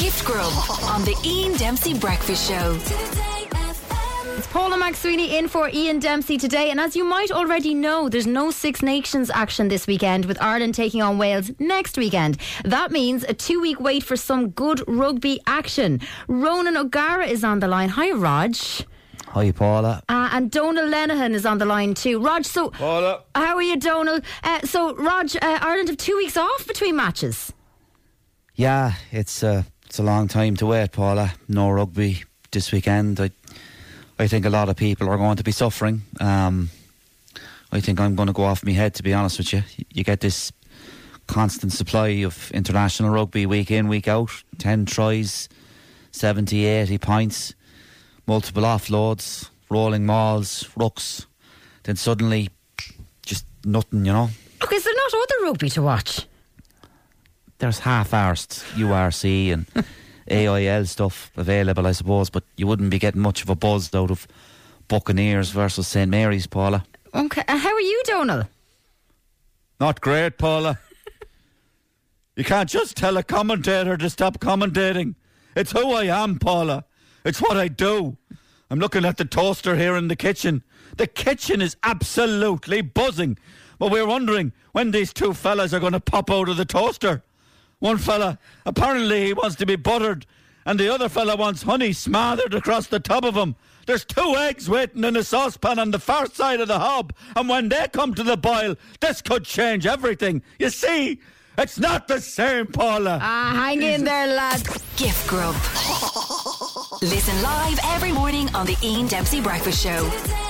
Gift Grub on the Ian Dempsey Breakfast Show. It's Paula McSweeney in for Ian Dempsey today. And as you might already know, there's no Six Nations action this weekend with Ireland taking on Wales next weekend. That means a two week wait for some good rugby action. Ronan O'Gara is on the line. Hi, Rog. Hi, Paula. Uh, and Donal Lenihan is on the line too. Rog, so. Paula. How are you, Donal? Uh, so, Rog, uh, Ireland have two weeks off between matches. Yeah, it's a it's a long time to wait, Paula. No rugby this weekend. I I think a lot of people are going to be suffering. Um, I think I'm going to go off my head, to be honest with you. You get this constant supply of international rugby week in, week out 10 tries, 70, 80 points, multiple offloads, rolling mauls, rucks. Then suddenly, just nothing, you know. Look, is there not other rugby to watch? There's half-arsed URC and AIL stuff available, I suppose, but you wouldn't be getting much of a buzz out of Buccaneers versus St Mary's, Paula. Okay, how are you, Donal? Not great, Paula. you can't just tell a commentator to stop commentating. It's who I am, Paula. It's what I do. I'm looking at the toaster here in the kitchen. The kitchen is absolutely buzzing. But we're wondering when these two fellas are going to pop out of the toaster. One fella, apparently he wants to be buttered, and the other fella wants honey smothered across the top of him. There's two eggs waiting in a saucepan on the far side of the hob, and when they come to the boil, this could change everything. You see, it's not the same, Paula. Ah, hang in there, lad. Gift Grub. Listen live every morning on the Ian Dempsey Breakfast Show.